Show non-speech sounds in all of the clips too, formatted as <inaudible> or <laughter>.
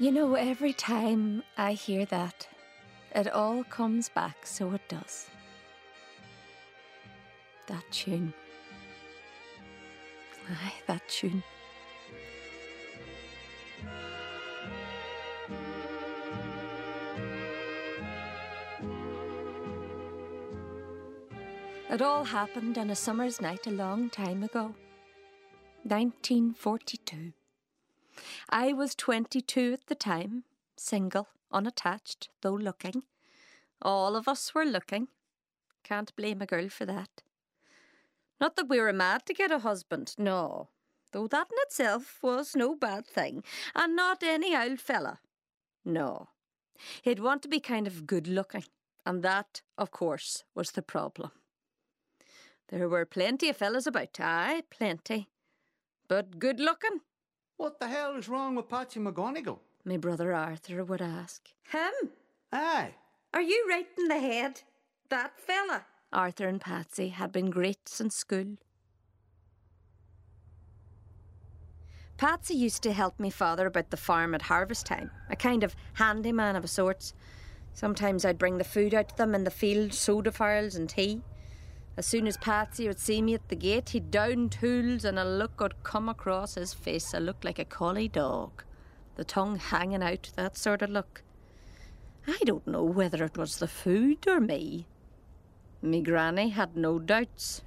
You know, every time I hear that, it all comes back, so it does. That tune. Aye, that tune. It all happened on a summer's night a long time ago. 1942. I was 22 at the time, single, unattached, though looking. All of us were looking. Can't blame a girl for that. Not that we were mad to get a husband, no, though that in itself was no bad thing, and not any old fella. No. He'd want to be kind of good looking, and that, of course, was the problem. There were plenty of fellas about, aye, plenty. But good looking? What the hell is wrong with Patsy McGonigal? My brother Arthur would ask. Him? Aye. Are you right in the head? That fella? Arthur and Patsy had been great since school. Patsy used to help me father about the farm at harvest time, a kind of handyman of a sort. Sometimes I'd bring the food out to them in the field, soda farls and tea. As soon as Patsy would see me at the gate, he'd down tools and a look would come across his face, a look like a collie dog. The tongue hanging out, that sort of look. I don't know whether it was the food or me. Me granny had no doubts.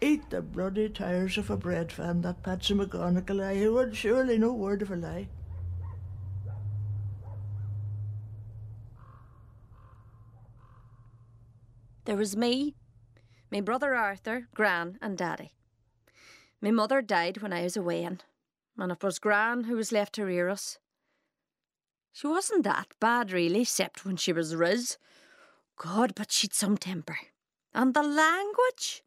Eat the bloody tires of a bread fan, that Patsy McGonigal, I would surely no word of a lie. There was me, me brother Arthur, Gran, and Daddy. My mother died when I was away, and it was Gran who was left to rear us. She wasn't that bad, really, except when she was riz. God, but she'd some temper. And the language?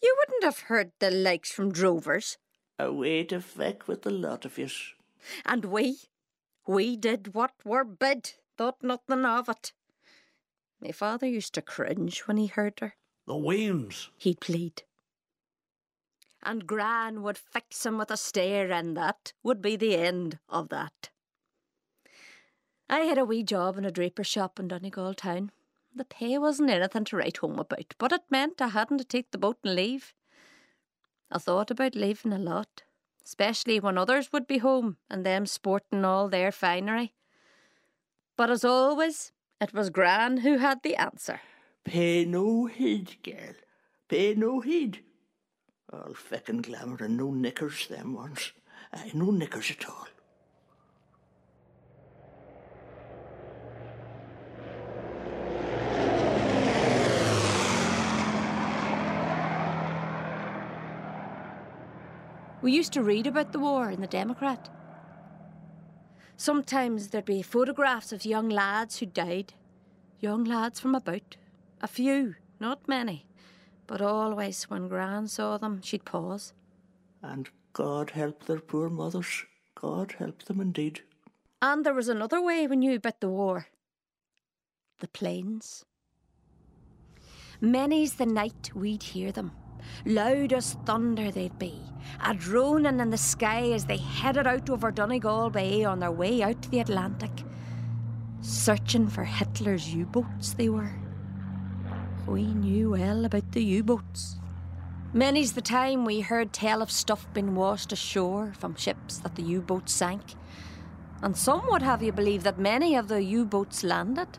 You wouldn't have heard the likes from drovers. Away to feck with the lot of yous. And we, we did what were bid, thought nothing of it. My father used to cringe when he heard her. The Weems. He'd plead. And Gran would fix him with a stare, and that would be the end of that. I had a wee job in a draper's shop in Donegal town. The pay wasn't anything to write home about, but it meant I hadn't to take the boat and leave. I thought about leaving a lot, especially when others would be home and them sporting all their finery. But as always, it was Gran who had the answer. Pay no heed, girl. Pay no heed. All feck and glamour and no knickers, them ones. Aye, no knickers at all. We used to read about the war in the Democrat. Sometimes there'd be photographs of young lads who died. Young lads from about. A few, not many. But always when Gran saw them, she'd pause. And God help their poor mothers. God help them indeed. And there was another way we knew about the war. The planes. Many's the night we'd hear them. Loud as thunder they'd be, a droning in the sky as they headed out over Donegal Bay on their way out to the Atlantic. Searching for Hitler's U boats, they were. We knew well about the U boats. Many's the time we heard tell of stuff being washed ashore from ships that the U boats sank. And some would have you believe that many of the U boats landed.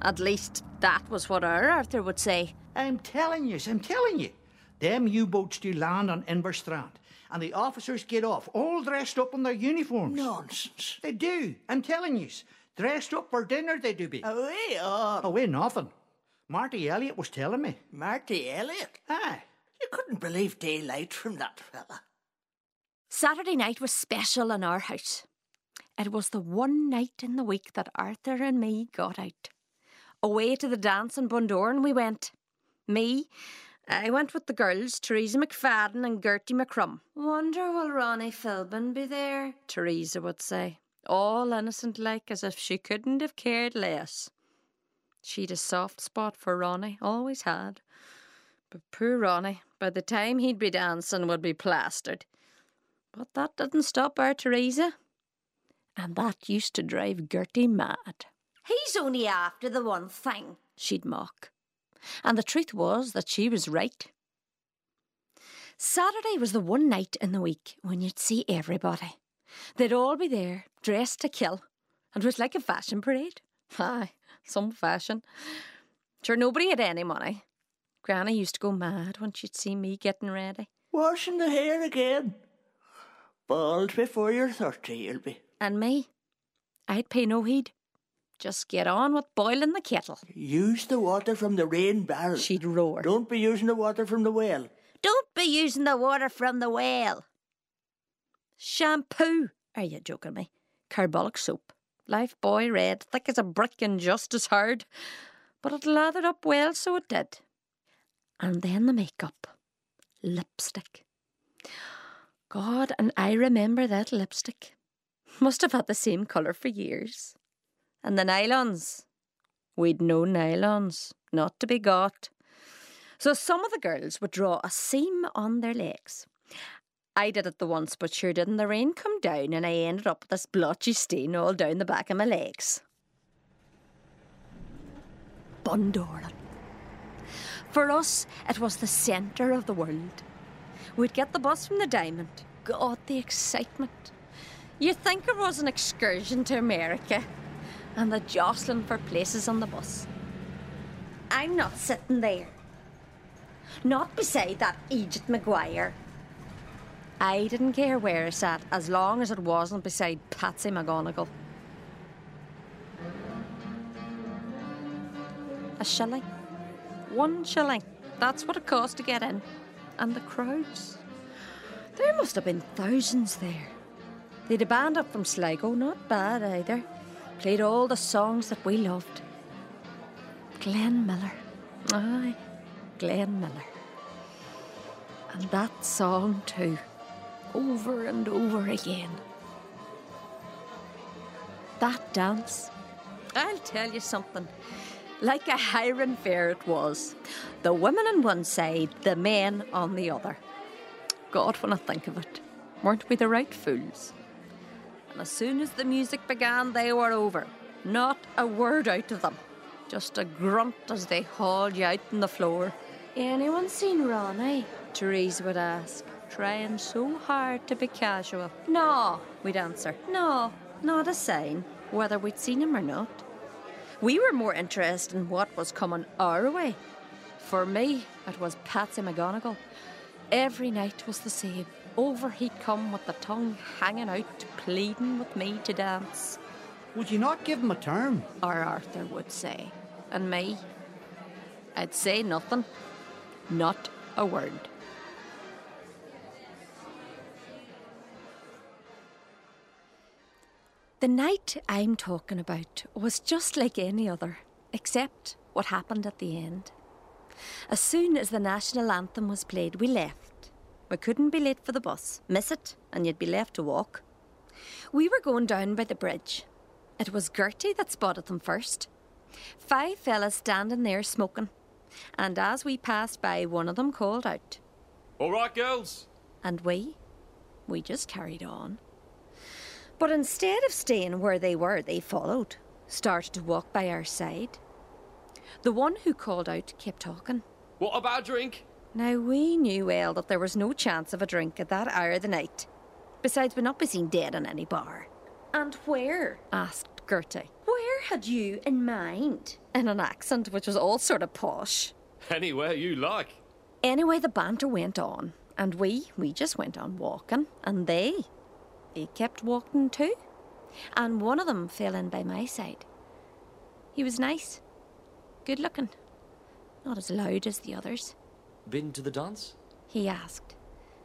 At least that was what our Arthur would say. I'm telling you, I'm telling you. Them U-boats do land on Inverstrand, and the officers get off, all dressed up in their uniforms. Nonsense. They do. I'm telling you. Dressed up for dinner, they do be. Away on. Away nothing. Marty Elliott was telling me. Marty Elliott? Aye. You couldn't believe daylight from that fella. Saturday night was special in our house. It was the one night in the week that Arthur and me got out. Away to the dance in Bundoran we went. Me, I went with the girls, Teresa McFadden and Gertie McCrum. Wonder will Ronnie Philbin be there? Teresa would say, all innocent like as if she couldn't have cared less. She'd a soft spot for Ronnie, always had. But poor Ronnie, by the time he'd be dancing, would be plastered. But that didn't stop our Teresa. And that used to drive Gertie mad. He's only after the one thing. She'd mock. And the truth was that she was right. Saturday was the one night in the week when you'd see everybody. They'd all be there, dressed to kill, and it was like a fashion parade. Aye, some fashion. Sure, nobody had any money. Granny used to go mad when she'd see me getting ready. Washing the hair again. Bald before you're 30, you'll be. And me, I'd pay no heed. Just get on with boiling the kettle. Use the water from the rain barrel. She'd roar. Don't be using the water from the well. Don't be using the water from the well. Shampoo! Are you joking me? Carbolic soap. Lifebuoy red, thick as a brick and just as hard. But it lathered up well, so it did. And then the makeup. Lipstick. God, and I remember that lipstick. Must have had the same colour for years. And the nylons. We'd no nylons, not to be got. So some of the girls would draw a seam on their legs. I did it the once, but sure didn't the rain come down and I ended up with this blotchy stain all down the back of my legs. Bundoran. For us, it was the centre of the world. We'd get the bus from the Diamond. God, the excitement. You'd think it was an excursion to America and the jostling for places on the bus. I'm not sitting there. Not beside that Egypt Maguire. I didn't care where I sat as long as it wasn't beside Patsy McGonagall. A shilling. One shilling. That's what it cost to get in. And the crowds. There must have been thousands there. They'd a band up from Sligo, not bad either. Played all the songs that we loved. Glenn Miller. Aye, Glenn Miller. And that song too, over and over again. That dance, I'll tell you something. Like a hiring fair it was. The women on one side, the men on the other. God, when I think of it, weren't we the right fools? And as soon as the music began, they were over. Not a word out of them. Just a grunt as they hauled you out on the floor. Anyone seen Ronnie? Therese would ask, trying so hard to be casual. No. We'd answer, No. not a sign, whether we'd seen him or not. We were more interested in what was coming our way. For me, it was Patsy McGonagall. Every night was the same. Over he'd come with the tongue hanging out, pleading with me to dance. Would you not give him a turn? Our Arthur would say. And me, I'd say nothing. Not a word. The night I'm talking about was just like any other, except what happened at the end. As soon as the national anthem was played, we left. We couldn't be late for the bus. Miss it, and you'd be left to walk. We were going down by the bridge. It was Gertie that spotted them first. Five fellas standing there smoking. And as we passed by, one of them called out. All right, girls. And we? We just carried on. But instead of staying where they were, they followed, started to walk by our side. The one who called out kept talking. What about a drink? Now, we knew well that there was no chance of a drink at that hour of the night. Besides, we'd not be seen dead in any bar, And where? asked Gertie, Where had you in mind? in an accent which was all sort of posh. Anywhere you like. Anyway, the banter went on, and we, we just went on walking, and they, they kept walking too. And one of them fell in by my side. He was nice, good looking, not as loud as the others. Been to the dance? He asked,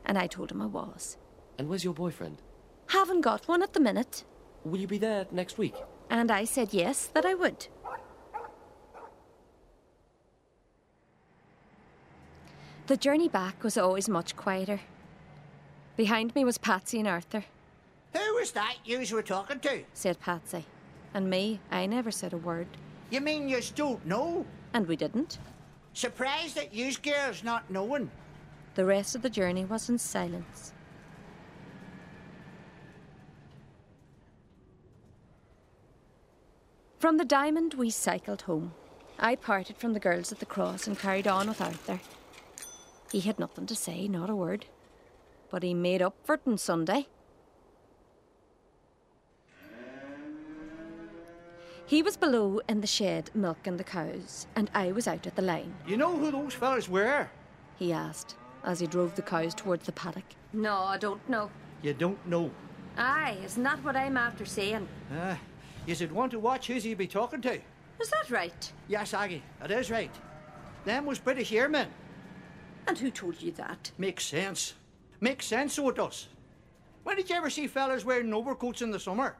and I told him I was. And where's your boyfriend? Haven't got one at the minute. Will you be there next week? And I said yes, that I would. The journey back was always much quieter. Behind me was Patsy and Arthur, Who was that you were talking to? said Patsy. And me, I never said a word. You mean you don't know? And we didn't. Surprised at you girls not knowing. The rest of the journey was in silence. From the diamond, we cycled home. I parted from the girls at the cross and carried on with Arthur. He had nothing to say, not a word. But he made up for it on Sunday. He was below in the shed milking the cows, and I was out at the line. You know who those fellas were? He asked as he drove the cows towards the paddock. No, I don't know. You don't know. Aye, isn't that what I'm after saying? Uh, you should want to watch who's he be talking to. Is that right? Yes, Aggie, it is right. Them was British airmen. And who told you that? Makes sense. Makes sense, so it does. When did you ever see fellas wearing overcoats in the summer?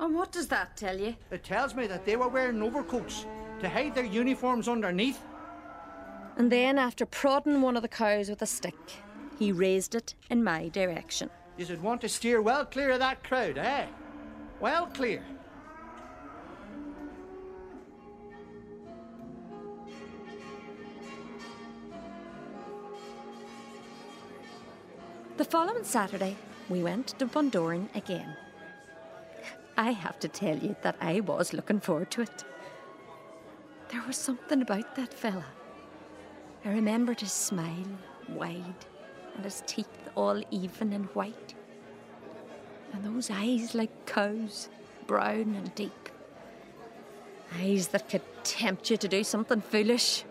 And what does that tell you? It tells me that they were wearing overcoats to hide their uniforms underneath. And then, after prodding one of the cows with a stick, he raised it in my direction. You should want to steer well clear of that crowd, eh? Well clear. The following Saturday, we went to Bundoran again. I have to tell you that I was looking forward to it. There was something about that fella. I remembered his smile, wide, and his teeth all even and white. And those eyes like cows, brown and deep. Eyes that could tempt you to do something foolish.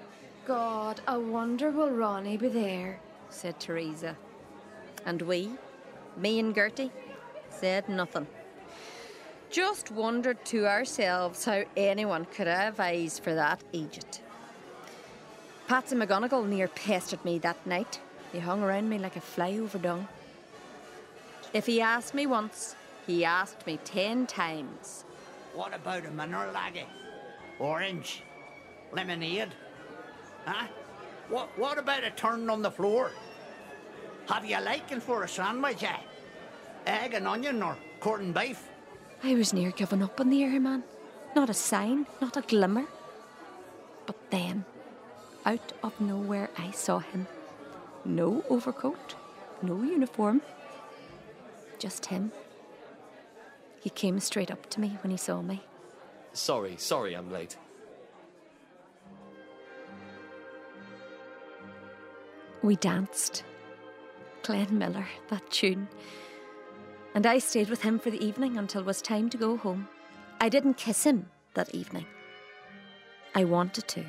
God, I wonder will Ronnie be there, said Teresa. And we, me and Gertie, said nothing. Just wondered to ourselves how anyone could have eyes for that agent. Patsy McGonagall near pestered me that night. He hung around me like a fly over dung. If he asked me once, he asked me ten times. What about a mineral aggie? Orange? Lemonade? Huh? What, what about a turn on the floor? Have you a liking for a sandwich, eh? Egg and onion or corned beef? I was near giving up on the airman. Not a sign, not a glimmer. But then, out of nowhere, I saw him. No overcoat, no uniform, just him. He came straight up to me when he saw me. Sorry, sorry I'm late. We danced. Glenn Miller, that tune. And I stayed with him for the evening until it was time to go home. I didn't kiss him that evening. I wanted to.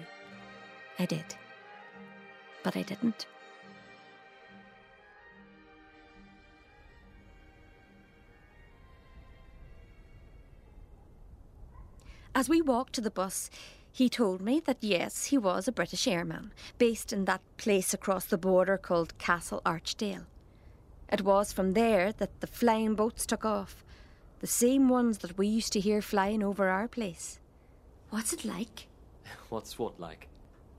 I did. But I didn't. As we walked to the bus, he told me that yes, he was a British airman, based in that place across the border called Castle Archdale. It was from there that the flying boats took off, the same ones that we used to hear flying over our place. What's it like? <laughs> What's what like?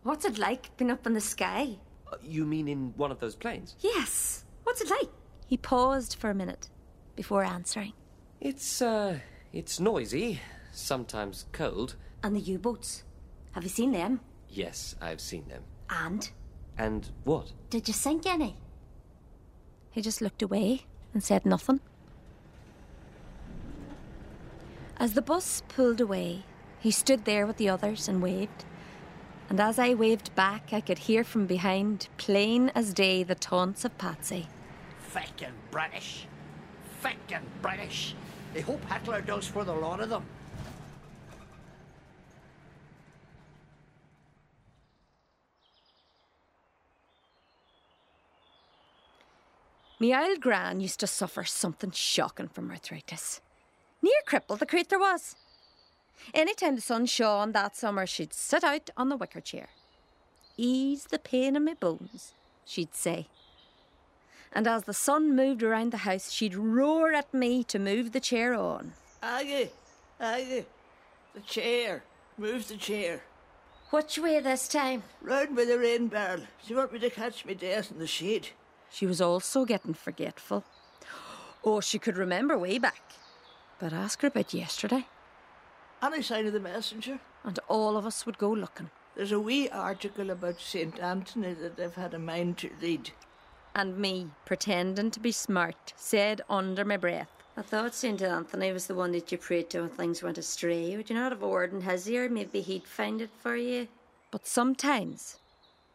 What's it like being up in the sky? Uh, you mean in one of those planes? Yes. What's it like? He paused for a minute before answering. It's, uh, it's noisy, sometimes cold. And the U boats? Have you seen them? Yes, I've seen them. And? And what? Did you sink any? He just looked away and said nothing. As the bus pulled away, he stood there with the others and waved. And as I waved back, I could hear from behind, plain as day, the taunts of Patsy. Feckin' British. Feckin' British. They hope Hitler does for the lot of them. Me old gran used to suffer something shocking from arthritis. Near crippled the creature was. Any time the sun shone that summer, she'd sit out on the wicker chair. Ease the pain in my bones, she'd say. And as the sun moved around the house, she'd roar at me to move the chair on. Aggie, Aggie, the chair. Move the chair. Which way this time? Round by the rain barrel. You want me to catch me death in the shade? She was also getting forgetful. Oh, she could remember way back. But ask her about yesterday, Any sign of the messenger? and all of us would go looking. There's a wee article about St. Anthony that I've had a mind to read. And me, pretending to be smart, said under my breath, I thought St. Anthony was the one that you prayed to when things went astray. Would you not have a word in his ear? Maybe he'd find it for you. But sometimes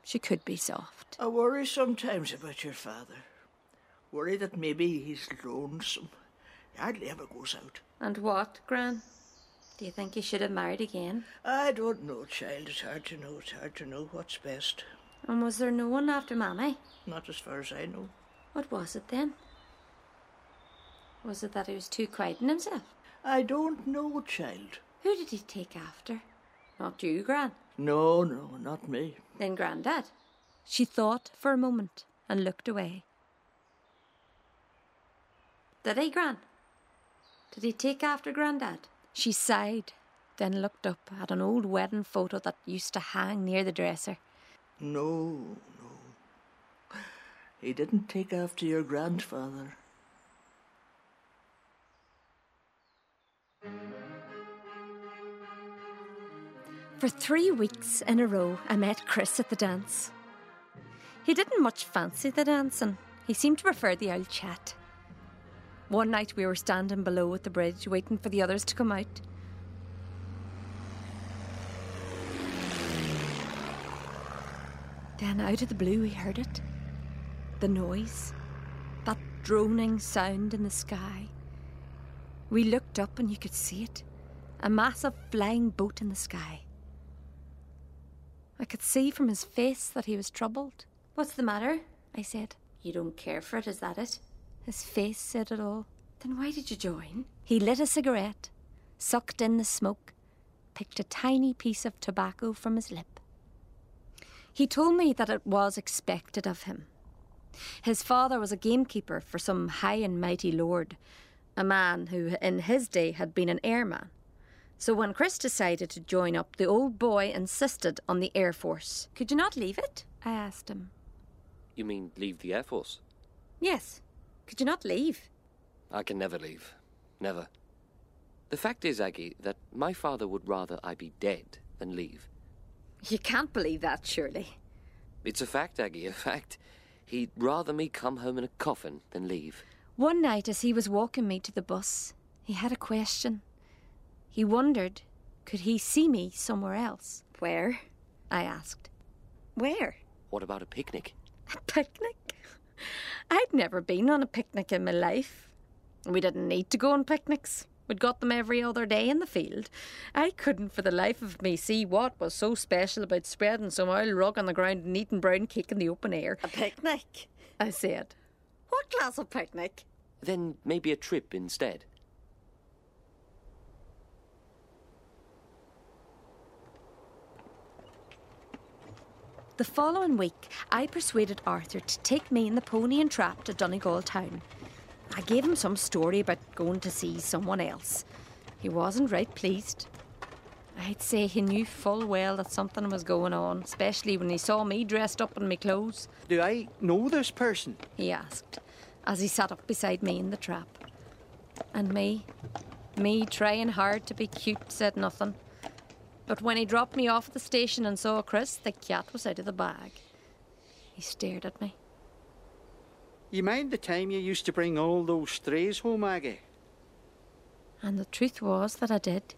she could be soft. I worry sometimes about your father. Worry that maybe he's lonesome. He hardly ever goes out. And what, Gran? Do you think he should have married again? I don't know, child. It's hard to know. It's hard to know what's best. And was there no one after Mammy? Not as far as I know. What was it then? Was it that he was too quiet in himself? I don't know, child. Who did he take after? Not you, Gran. No, no, not me. Then Grandad. She thought for a moment and looked away. Did he, Gran? Did he take after Grandad? She sighed, then looked up at an old wedding photo that used to hang near the dresser. No, no. He didn't take after your grandfather. For three weeks in a row, I met Chris at the dance. He didn't much fancy the dancing. He seemed to prefer the old chat. One night we were standing below at the bridge, waiting for the others to come out. Then out of the blue, we heard it. The noise. That droning sound in the sky. We looked up and you could see it. A massive flying boat in the sky. I could see from his face that he was troubled. What's the matter? I said. You don't care for it, is that it? His face said it all. Then why did you join? He lit a cigarette, sucked in the smoke, picked a tiny piece of tobacco from his lip. He told me that it was expected of him. His father was a gamekeeper for some high and mighty lord, a man who in his day had been an airman. So when Chris decided to join up, the old boy insisted on the Air Force. Could you not leave it? I asked him. You mean leave the Air Force? Yes. Could you not leave? I can never leave. Never. The fact is, Aggie, that my father would rather I be dead than leave. You can't believe that, surely. It's a fact, Aggie, a fact. He'd rather me come home in a coffin than leave. One night, as he was walking me to the bus, he had a question. He wondered, could he see me somewhere else? Where? I asked. Where? What about a picnic? A picnic? I'd never been on a picnic in my life. We didn't need to go on picnics. We'd got them every other day in the field. I couldn't for the life of me see what was so special about spreading some oil rug on the ground and eating brown cake in the open air. A picnic? I said. What class of picnic? Then maybe a trip instead. The following week, I persuaded Arthur to take me and the pony and trap to Donegal town. I gave him some story about going to see someone else. He wasn't right pleased. I'd say he knew full well that something was going on, especially when he saw me dressed up in my clothes. Do I know this person? He asked, as he sat up beside me in the trap. And me, me trying hard to be cute, said nothing. But when he dropped me off at the station and saw Chris, the cat was out of the bag. He stared at me. You mind the time you used to bring all those strays home, Aggie? And the truth was that I did.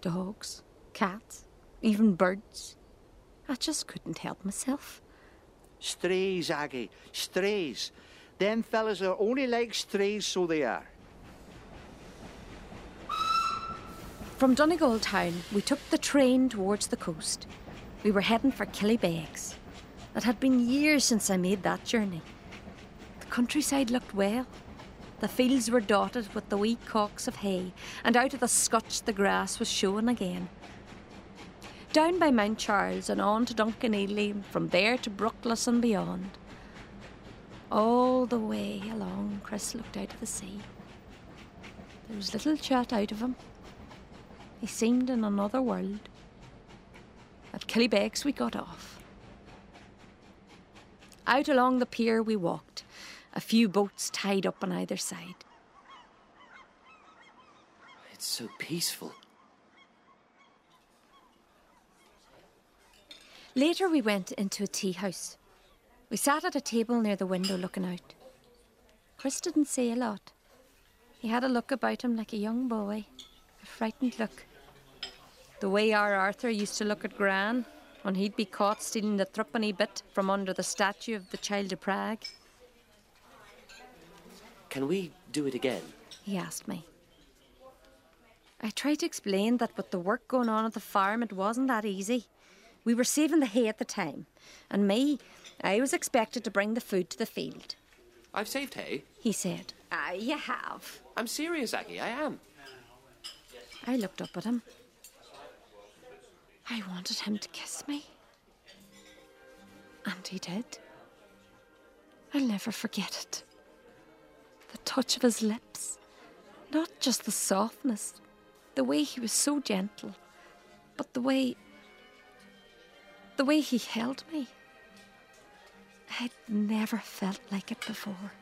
Dogs, cats, even birds. I just couldn't help myself. Strays, Aggie, strays. Them fellas are only like strays, so they are. From Donegal town, we took the train towards the coast. We were heading for Killybegs. It had been years since I made that journey. The countryside looked well. The fields were dotted with the wee cocks of hay, and out of the scotch the grass was showing again. Down by Mount Charles and on to Dunkineely, and from there to Bruckless and beyond. All the way along, Chris looked out of the sea. There was little chat out of him. He seemed in another world. At Killybegs we got off. Out along the pier we walked, a few boats tied up on either side. It's so peaceful. Later we went into a tea house. We sat at a table near the window looking out. Chris didn't say a lot. He had a look about him like a young boy, a frightened look. The way our Arthur used to look at Gran when he'd be caught stealing the threepenny bit from under the statue of the Child of Prague. Can we do it again? He asked me. I tried to explain that with the work going on at the farm, it wasn't that easy. We were saving the hay at the time, and me, I was expected to bring the food to the field. I've saved hay. He said, Ah, you have. I'm serious, Aggie, I am. I looked up at him. I wanted him to kiss me. And he did. I'll never forget it. The touch of his lips. Not just the softness, the way he was so gentle, but the way. the way he held me. I'd never felt like it before.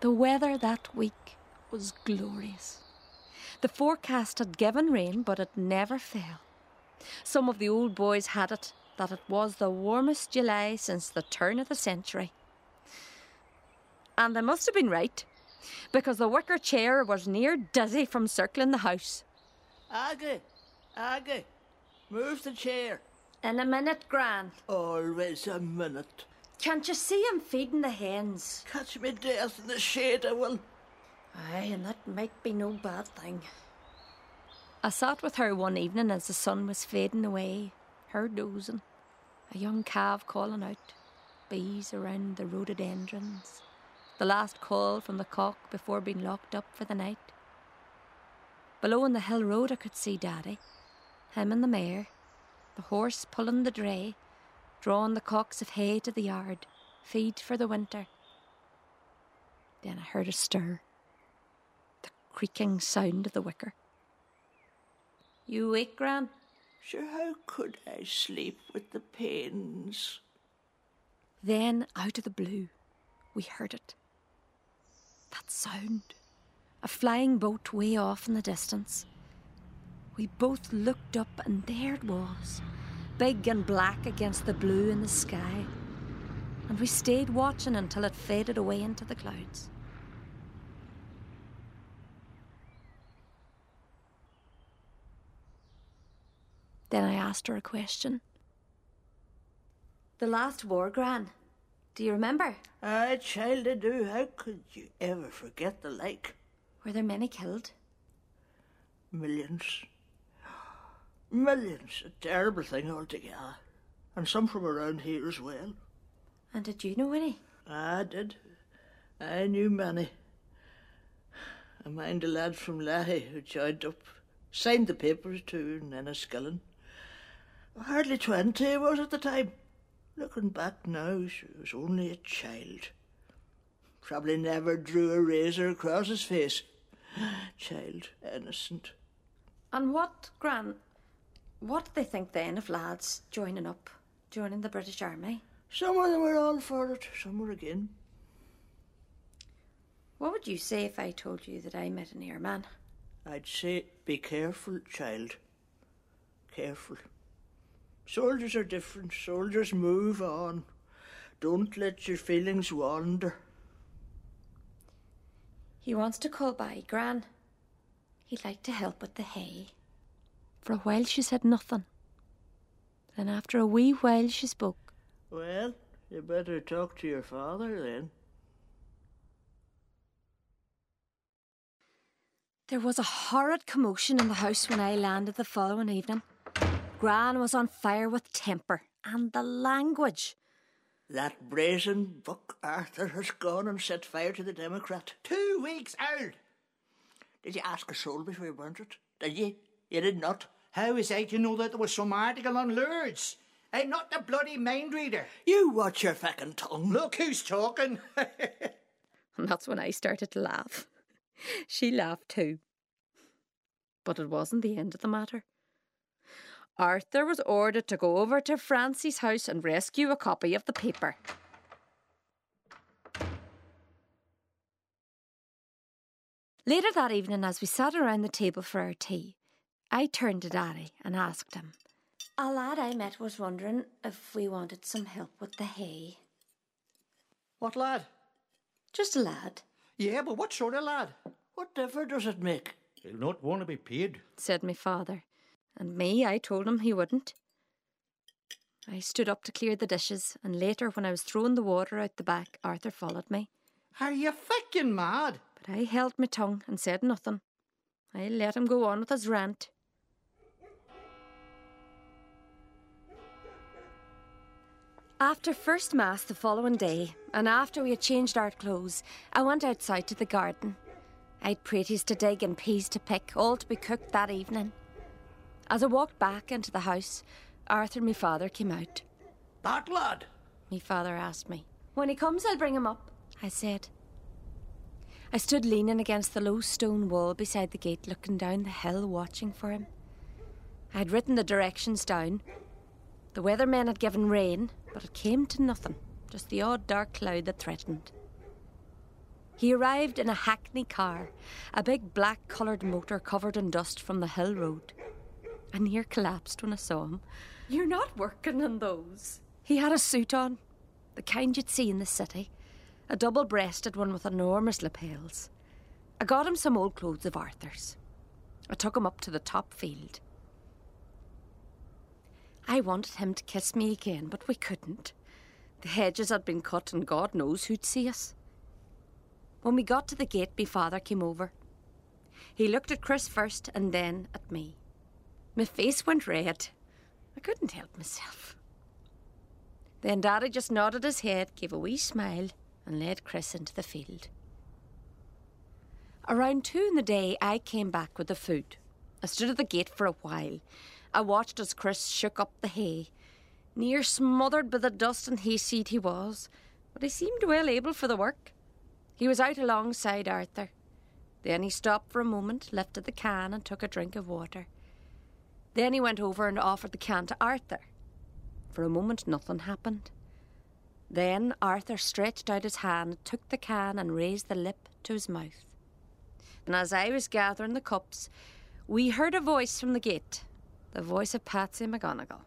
The weather that week was glorious. The forecast had given rain, but it never fell. Some of the old boys had it that it was the warmest July since the turn of the century. And they must have been right, because the wicker chair was near dizzy from circling the house. Aggie, Aggie, move the chair. In a minute, Gran. Always a minute. Can't you see him feeding the hens? Catch me death in the shade, I will. Aye, and that might be no bad thing. I sat with her one evening as the sun was fading away, her dozing, a young calf calling out, bees around the rhododendrons, the last call from the cock before being locked up for the night. Below on the hill road, I could see Daddy, him and the mare, the horse pulling the dray, drawing the cocks of hay to the yard, feed for the winter. Then I heard a stir, the creaking sound of the wicker. You awake, Gran? Sure, how could I sleep with the pains? Then, out of the blue, we heard it. That sound. A flying boat way off in the distance. We both looked up, and there it was, big and black against the blue in the sky. And we stayed watching until it faded away into the clouds. Then I asked her a question. The last war, Gran. Do you remember? Aye, child, I do. How could you ever forget the like? Were there many killed? Millions. Millions. A terrible thing altogether. And some from around here as well. And did you know any? I did. I knew many. I mind the lad from Laghey who joined up, signed the papers too, in Enniskillen. Hardly twenty he was at the time. Looking back now, she was only a child. Probably never drew a razor across his face. <gasps> Child, innocent. And what, Gran, what did they think then of lads joining up, joining the British Army? Some of them were all for it, some were again. What would you say if I told you that I met an airman? I'd say, be careful, child. Careful. Soldiers are different. Soldiers move on. Don't let your feelings wander. He wants to call by, Gran. He'd like to help with the hay. For a while she said nothing. Then after a wee while she spoke. Well, you better talk to your father then. There was a horrid commotion in the house when I landed the following evening. Gran was on fire with temper and the language. That brazen buck Arthur has gone and set fire to the Democrat. Two weeks old. Did you ask a soul before you burnt it? Did you? He did not. How is I to know that there was some article on Lourdes? I'm not the bloody mind reader. You watch your fucking tongue. Look who's talking. and <laughs> that's when I started to laugh. <laughs> she laughed too. But it wasn't the end of the matter. Arthur was ordered to go over to Francie's house and rescue a copy of the paper. Later that evening, as we sat around the table for our tea, I turned to Daddy and asked him, A lad I met was wondering if we wanted some help with the hay. What lad? Just a lad. Yeah, but what sort of lad? What difference does it make? He'll not want to be paid. said my father. And me, I told him he wouldn't. I stood up to clear the dishes, and later, when I was throwing the water out the back, Arthur followed me. Are you fucking mad? But I held my tongue and said nothing. I let him go on with his rant. After first mass the following day, and after we had changed our clothes, I went outside to the garden. I'd praties to dig and peas to pick, all to be cooked that evening. As I walked back into the house, Arthur my father came out. That lad? Me father asked me. When he comes, I'll bring him up, I said. I stood leaning against the low stone wall beside the gate, looking down the hill, watching for him. I had written the directions down. The weathermen had given rain, but it came to nothing, just the odd dark cloud that threatened. He arrived in a hackney car, a big black coloured motor covered in dust from the hill road. I near collapsed when I saw him. You're not working on those. He had a suit on, the kind you'd see in the city, a double breasted one with enormous lapels. I got him some old clothes of Arthur's. I took him up to the top field. I wanted him to kiss me again, but we couldn't. The hedges had been cut, and God knows who'd see us. When we got to the gate, my father came over. He looked at Chris first and then at me. My face went red. I couldn't help myself. Then Daddy just nodded his head, gave a wee smile, and led Chris into the field. Around two in the day, I came back with the food. I stood at the gate for a while. I watched as Chris shook up the hay. Near smothered by the dust and hayseed he was, but he seemed well able for the work. He was out alongside Arthur. Then he stopped for a moment, lifted the can, and took a drink of water. Then he went over and offered the can to Arthur. For a moment, nothing happened. Then Arthur stretched out his hand, took the can, and raised the lip to his mouth. And as I was gathering the cups, we heard a voice from the gate the voice of Patsy McGonagall.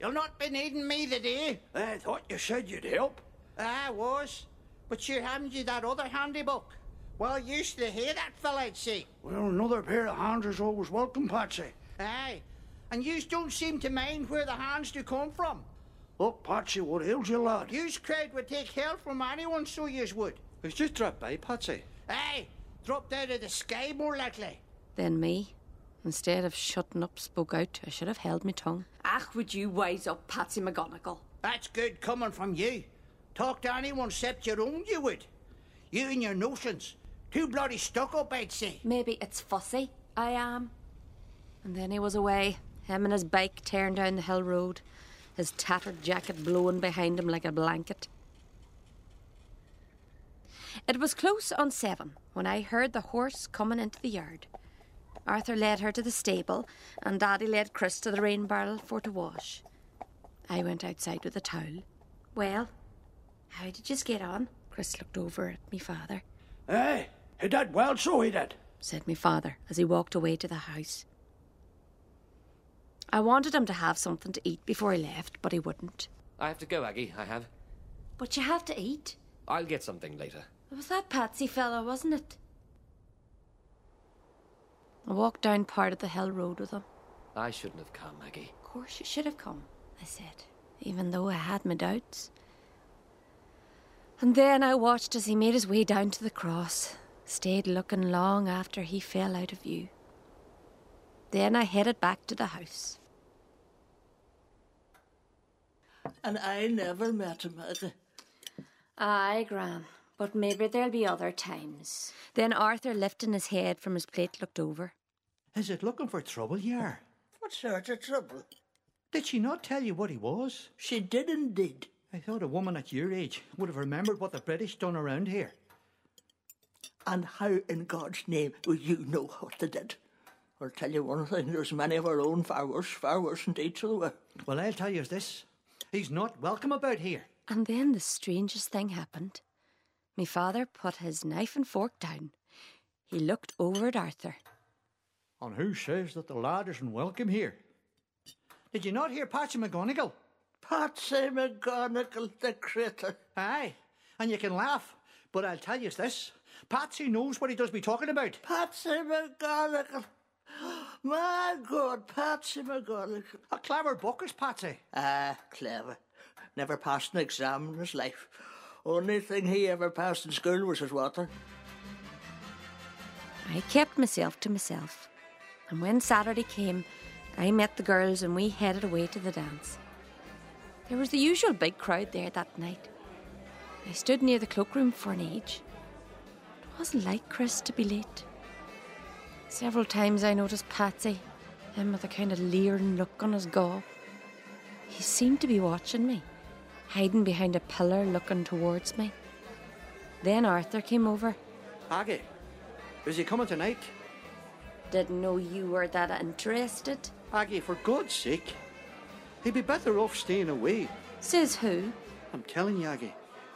You'll not be needing me today. I thought you said you'd help. I was. But sure haven't you that other handy book? Well used to hear that fella, I'd say. Well, another pair of hands is always welcome, Patsy. Aye. And yous don't seem to mind where the hands do come from. Look, Patsy, what ails you, lad? Yous crowd would take help from anyone, so yous would. Who's just dropped by, Patsy? Aye. Dropped out of the sky more likely. Then me, instead of shutting up, spoke out. I should have held my tongue. Ach, would you wise up, Patsy McGonagall? That's good coming from you. Talk to anyone except your own, you would. You and your notions. Too bloody stuck up, I'd say. Maybe it's fussy. I am. And then he was away, him and his bike tearing down the hill road, his tattered jacket blowing behind him like a blanket. It was close on seven when I heard the horse coming into the yard. Arthur led her to the stable, and Daddy led Chris to the rain barrel for to wash. I went outside with a towel. Well, how did you get on? Chris looked over at me father, Aye, he did well, so he did. said me father as he walked away to the house. I wanted him to have something to eat before he left, but he wouldn't. I have to go, Aggie. I have. But you have to eat. I'll get something later. It was that Patsy fella, wasn't it? I walked down part of the hill road with him. I shouldn't have come, Aggie. Of course, you should have come, I said, even though I had my doubts. And then I watched as he made his way down to the cross, stayed looking long after he fell out of view. Then I headed back to the house. And I never met him, either. Aye, Gran. But maybe there'll be other times. Then Arthur, lifting his head from his plate, looked over. Is it looking for trouble you are? What sort of trouble? Did she not tell you what he was? She did indeed. I thought a woman at your age would have remembered what the British done around here. And how in God's name will you know what they did? I'll tell you one thing, there's many of our own far worse, far worse indeed, so there were. Well, I'll tell you this. He's not welcome about here. And then the strangest thing happened. Me father put his knife and fork down. He looked over at Arthur. And who says that the lad isn't welcome here? Did you not hear Patsy McGonagall? Patsy McGonagall, the critter. Aye, and you can laugh, but I'll tell you this. Patsy knows what he does be talking about. Patsy McGonagall. My God, Patsy McGonagall. A clever book is Patsy. Ah, clever. Never passed an exam in his life. Only thing he ever passed in school was his water. I kept myself to myself, and when Saturday came, I met the girls and we headed away to the dance. There was the usual big crowd there that night. I stood near the cloakroom for an age. It wasn't like Chris to be late. Several times I noticed Patsy, him with a kind of leering look on his gob. He seemed to be watching me, hiding behind a pillar looking towards me. Then Arthur came over. Aggie, is he coming tonight? Didn't know you were that interested. Aggie, for God's sake. He'd be better off staying away. Says who? I'm telling you, Aggie.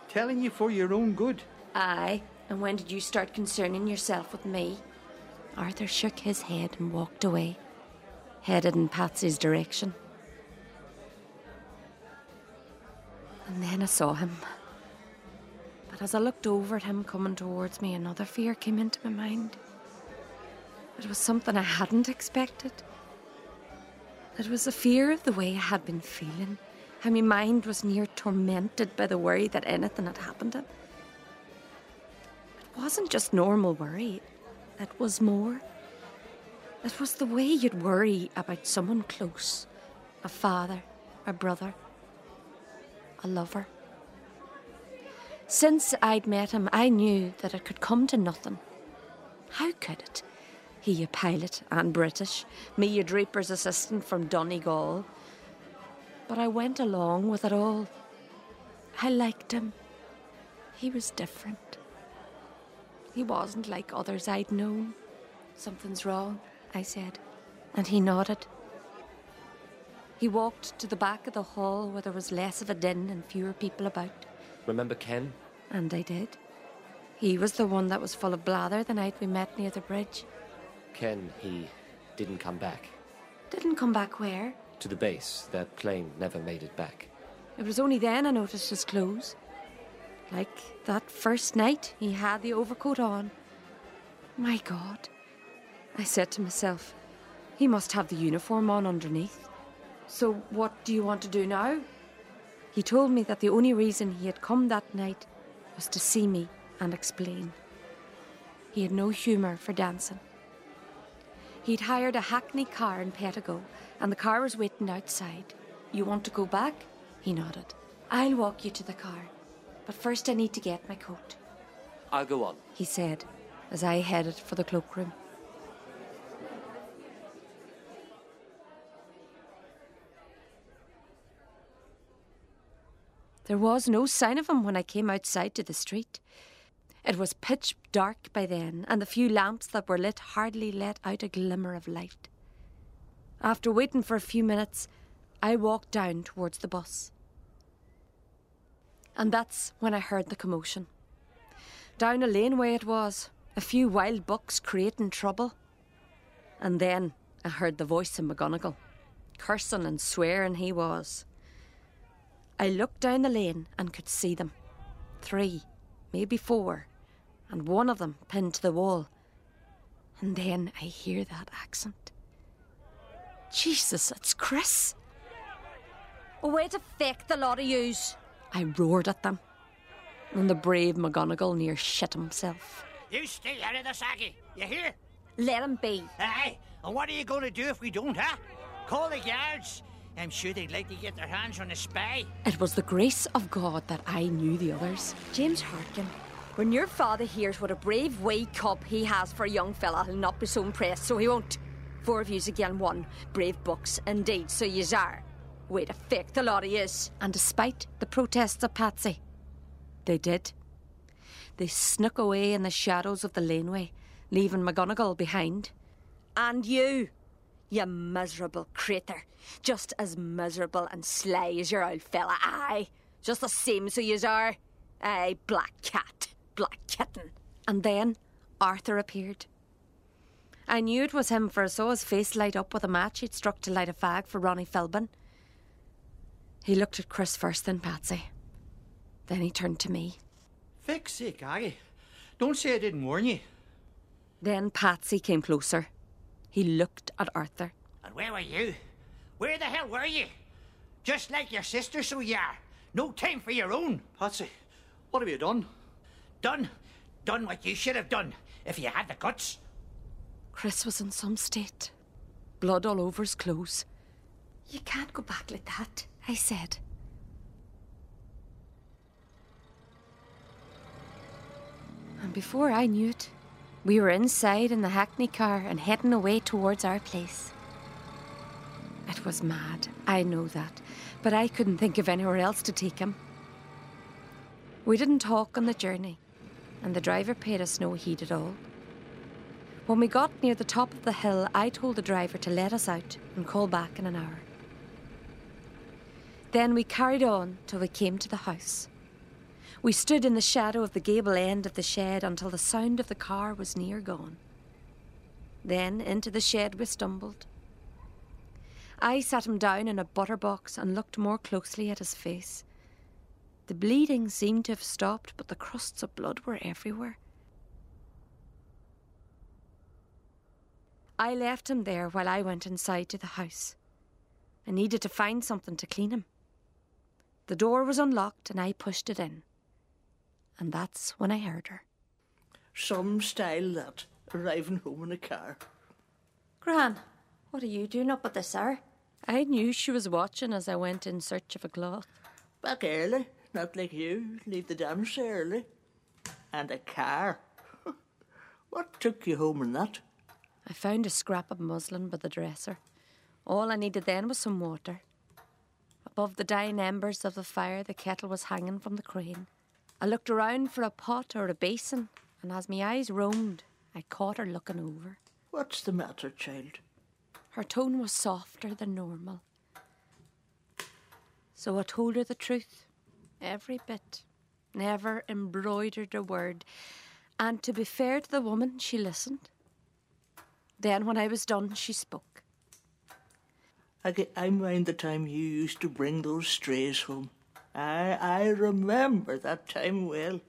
Telling you for your own good. Aye, and when did you start concerning yourself with me? Arthur shook his head and walked away, headed in Patsy's direction. And then I saw him. But as I looked over at him coming towards me, another fear came into my mind. It was something I hadn't expected. It was a fear of the way I had been feeling, how my mind was near tormented by the worry that anything had happened to him. It wasn't just normal worry, it was more. It was the way you'd worry about someone close a father, a brother, a lover. Since I'd met him, I knew that it could come to nothing. How could it? He a pilot and British, me a draper's assistant from Donegal. But I went along with it all. I liked him. He was different. He wasn't like others I'd known. Something's wrong, I said, and he nodded. He walked to the back of the hall where there was less of a din and fewer people about, Remember Ken? and I did. He was the one that was full of blather the night we met near the bridge. Ken, he didn't come back. Didn't come back where? To the base. That plane never made it back. It was only then I noticed his clothes. Like that first night he had the overcoat on. My God. I said to myself, he must have the uniform on underneath. So what do you want to do now? He told me that the only reason he had come that night was to see me and explain. He had no humour for dancing. He'd hired a hackney car in Pettigo, and the car was waiting outside. You want to go back? He nodded. I'll walk you to the car, but first I need to get my coat, I'll go on. he said as I headed for the cloakroom. There was no sign of him when I came outside to the street. It was pitch dark by then, and the few lamps that were lit hardly let out a glimmer of light. After waiting for a few minutes, I walked down towards the bus. And that's when I heard the commotion. Down a laneway it was, a few wild bucks creating trouble. And then I heard the voice of McGonagall. Cursing and swearing he was. I looked down the lane and could see them. Three, maybe four, and one of them pinned to the wall. And then I hear that accent. Jesus, it's Chris. Oh, way to fake the lot of yous. I roared at them. And the brave McGonagall near shit himself. You stay out of this, Aggie. You hear? Let him be. Aye. And what are you going to do if we don't, huh? Call the guards. I'm sure they'd like to get their hands on a spy. It was the grace of God that I knew the others. James Harkin, when your father hears what a brave wee cub he has for a young fella, he'll not be so impressed, so he won't. Four of yous again one. Brave bucks, indeed, so yous are. Way to fake the lot of yous. And despite the protests of Patsy, they did. They snuck away in the shadows of the laneway, leaving McGonagall behind. And you, you miserable creature. Just as miserable and sly as your old fella, aye. Just the same so yous are. Aye, black cat, black kitten. And then, Arthur appeared. I knew it was him, for I saw his face light up with a match he'd struck to light a fag for Ronnie Philbin. He looked at Chris first, then Patsy. Then he turned to me. Fix sake, Aggie. Don't say I didn't warn you. Then Patsy came closer. He looked at Arthur. And where were you? Where the hell were you? Just like your sister, so you are. No time for your own. Patsy, what have you done? Done. Done what you should have done if you had the guts. Chris was in some state. Blood all over his clothes. You can't go back like that, I said. And before I knew it, we were inside in the hackney car and heading away towards our place. It was mad, I know that, but I couldn't think of anywhere else to take him. We didn't talk on the journey, and the driver paid us no heed at all. When we got near the top of the hill, I told the driver to let us out and call back in an hour. Then we carried on till we came to the house. We stood in the shadow of the gable end of the shed until the sound of the car was near gone. Then into the shed we stumbled. I sat him down in a butter box and looked more closely at his face. The bleeding seemed to have stopped, but the crusts of blood were everywhere. I left him there while I went inside to the house. I needed to find something to clean him. The door was unlocked and I pushed it in. And that's when I heard her. Some style that, arriving home in a car. Gran, what are you doing up at this hour? I knew she was watching as I went in search of a cloth. Back early, not like you. Leave the dance early. And a car. <laughs> what took you home in that? I found a scrap of muslin by the dresser. All I needed then was some water. Above the dying embers of the fire, the kettle was hanging from the crane. I looked around for a pot or a basin, and as my eyes roamed, I caught her looking over. What's the matter, child? Her tone was softer than normal. So I told her the truth, every bit, never embroidered a word. And to be fair to the woman, she listened. Then, when I was done, she spoke. I, ge- I mind the time you used to bring those strays home. I, I remember that time well.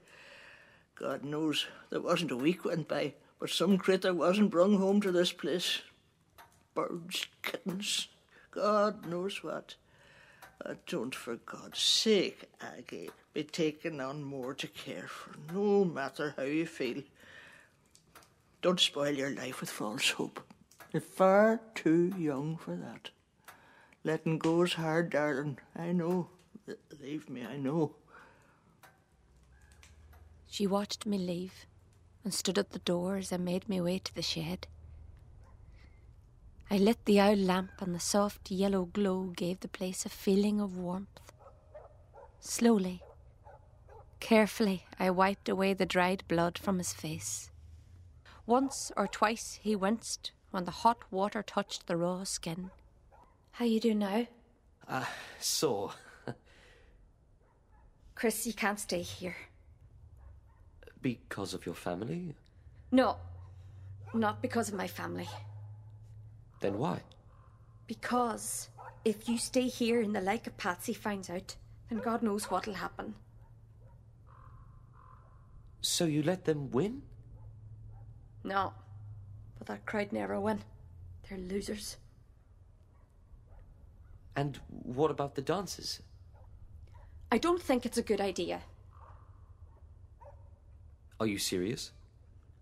God knows there wasn't a week went by, but some critter wasn't brung home to this place. Birds, kittens, God knows what. Don't, for God's sake, Aggie, be taking on more to care for, no matter how you feel. Don't spoil your life with false hope. You're far too young for that. Letting go's hard, darling. I know. Believe me, I know. She watched me leave and stood at the door as I made my way to the shed. I lit the owl lamp, and the soft yellow glow gave the place a feeling of warmth. Slowly, carefully, I wiped away the dried blood from his face. Once or twice he winced when the hot water touched the raw skin. How you doing now? Ah so, Chris, you can't stay here. because of your family? No, not because of my family. Then why? Because if you stay here and the like of Patsy finds out, then God knows what'll happen. So you let them win? No, but that crowd never win. They're losers. And what about the dances? I don't think it's a good idea. Are you serious?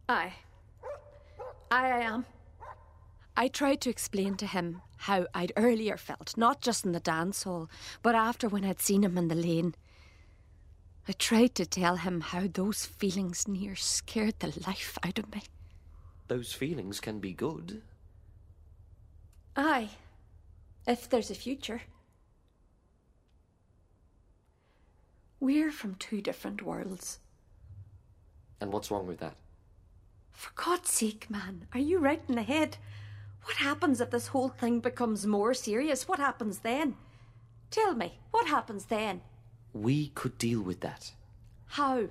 Aye. Aye, I am. I tried to explain to him how I'd earlier felt, not just in the dance hall, but after when I'd seen him in the lane. I tried to tell him how those feelings near scared the life out of me. Those feelings can be good. Aye. If there's a future. We're from two different worlds. And what's wrong with that? For God's sake, man, are you right in the head? What happens if this whole thing becomes more serious? What happens then? Tell me, what happens then? We could deal with that. How?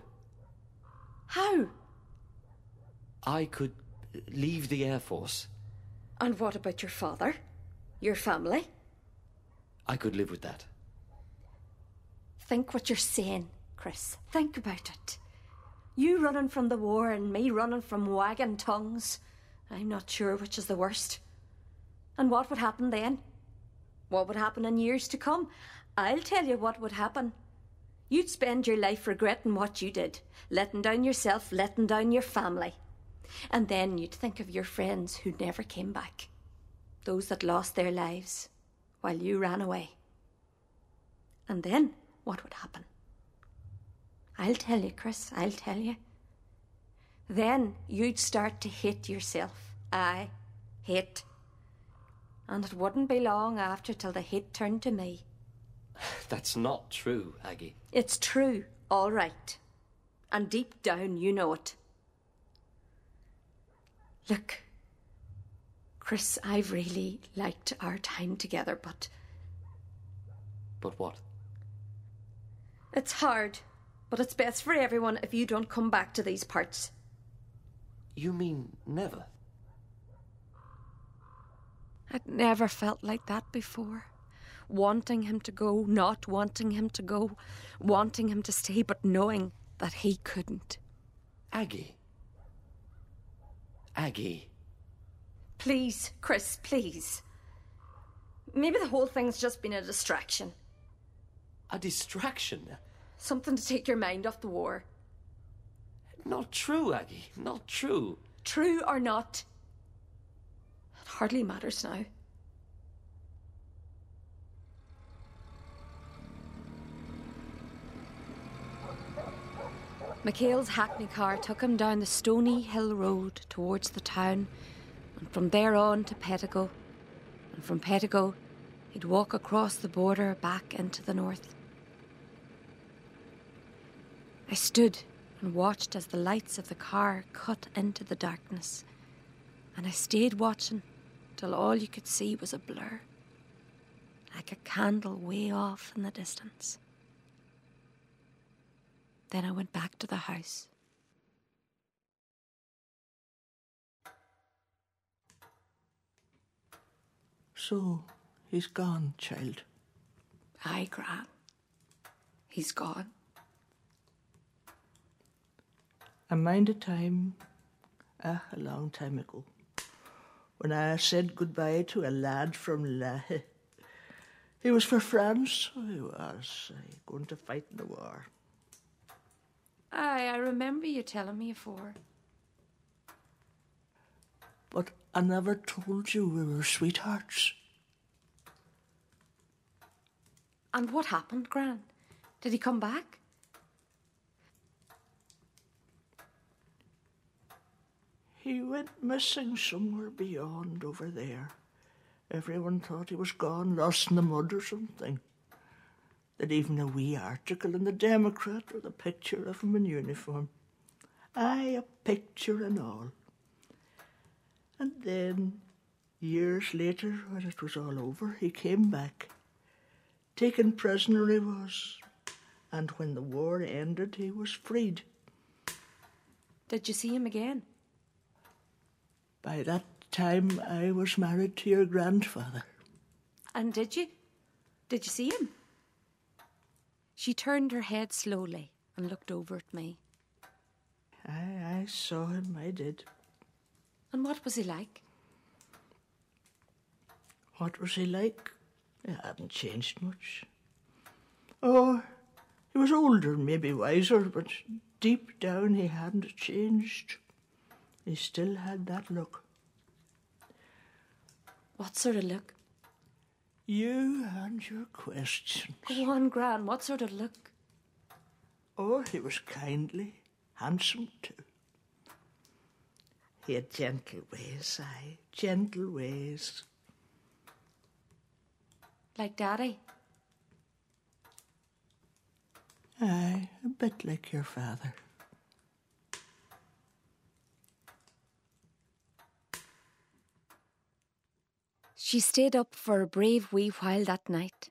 How? I could leave the Air Force. And what about your father? Your family? I could live with that. Think what you're saying, Chris. Think about it. You running from the war and me running from wagging tongues. I'm not sure which is the worst. And what would happen then? What would happen in years to come? I'll tell you what would happen. You'd spend your life regretting what you did, letting down yourself, letting down your family. And then you'd think of your friends who never came back, those that lost their lives while you ran away. And then what would happen? I'll tell you, Chris, I'll tell you. Then you'd start to hate yourself. Aye, hate. And it wouldn't be long after till the hate turned to me. <sighs> That's not true, Aggie. It's true, all right. And deep down, you know it. Look, Chris, I've really liked our time together, but But what? It's hard. But it's best for everyone if you don't come back to these parts. You mean never? I'd never felt like that before. Wanting him to go, not wanting him to go, wanting him to stay, but knowing that he couldn't. Aggie. Aggie. Please, Chris, please. Maybe the whole thing's just been a distraction. A distraction? Something to take your mind off the war. Not true, Aggie. Not true. True or not, it hardly matters now. McHale's hackney car took him down the stony hill road towards the town, and from there on to Pettigo. And from Pettigo, he'd walk across the border back into the north. I stood and watched as the lights of the car cut into the darkness, and I stayed watching till all you could see was a blur, like a candle way off in the distance. Then I went back to the house. So, he's gone, child. Aye, Gran. He's gone. I mind a time, ah, a long time ago, when I said goodbye to a lad from Laghey. He was for France, he was, uh, going to fight in the war. Aye, I remember you telling me afore. But I never told you we were sweethearts. And what happened, Gran? Did he come back? He went missing somewhere beyond over there. Everyone thought he was gone, lost in the mud or something. There'd even a wee article in the Democrat with a picture of him in uniform. Aye, a picture and all. And then, years later, when it was all over, he came back. Taken prisoner he was. And when the war ended, he was freed. Did you see him again? By that time, I was married to your grandfather. And did you? Did you see him? She turned her head slowly and looked over at me. I, I saw him, I did. And what was he like? What was he like? He hadn't changed much. Oh, he was older, maybe wiser, but deep down he hadn't changed. He still had that look. What sort of look? You and your questions. Go on, Gran. What sort of look? Oh, he was kindly, handsome too. He had gentle ways, aye, gentle ways. Like Daddy? Aye, a bit like your father. She stayed up for a brave wee while that night.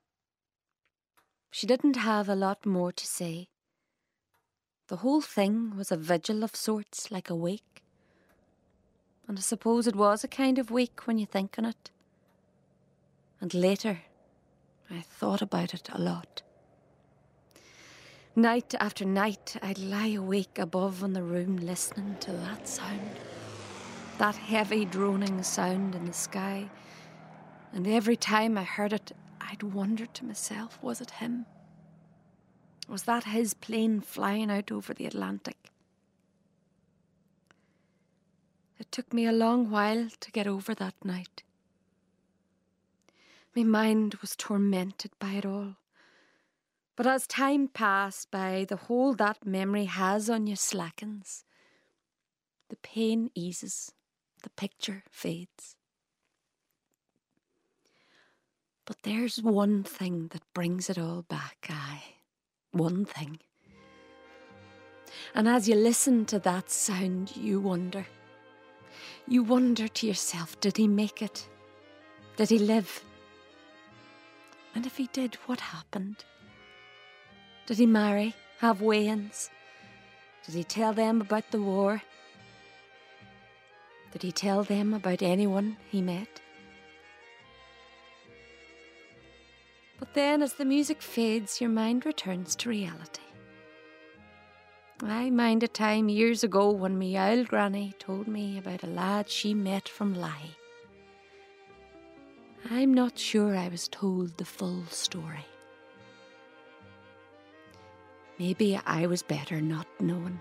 She didn't have a lot more to say. The whole thing was a vigil of sorts, like a wake, And I suppose it was a kind of wake when you think on it. And later, I thought about it a lot. Night after night, I'd lie awake above in the room listening to that sound. That heavy droning sound in the sky. And every time I heard it, I'd wonder to myself was it him? Was that his plane flying out over the Atlantic? It took me a long while to get over that night. My mind was tormented by it all. But as time passed by, the hold that memory has on you slackens. The pain eases, the picture fades. But there's one thing that brings it all back, aye. One thing. And as you listen to that sound, you wonder. You wonder to yourself did he make it? Did he live? And if he did, what happened? Did he marry, have weigh-ins? Did he tell them about the war? Did he tell them about anyone he met? But then, as the music fades, your mind returns to reality. I mind a time years ago when me old granny told me about a lad she met from Laghey. I'm not sure I was told the full story. Maybe I was better not knowing.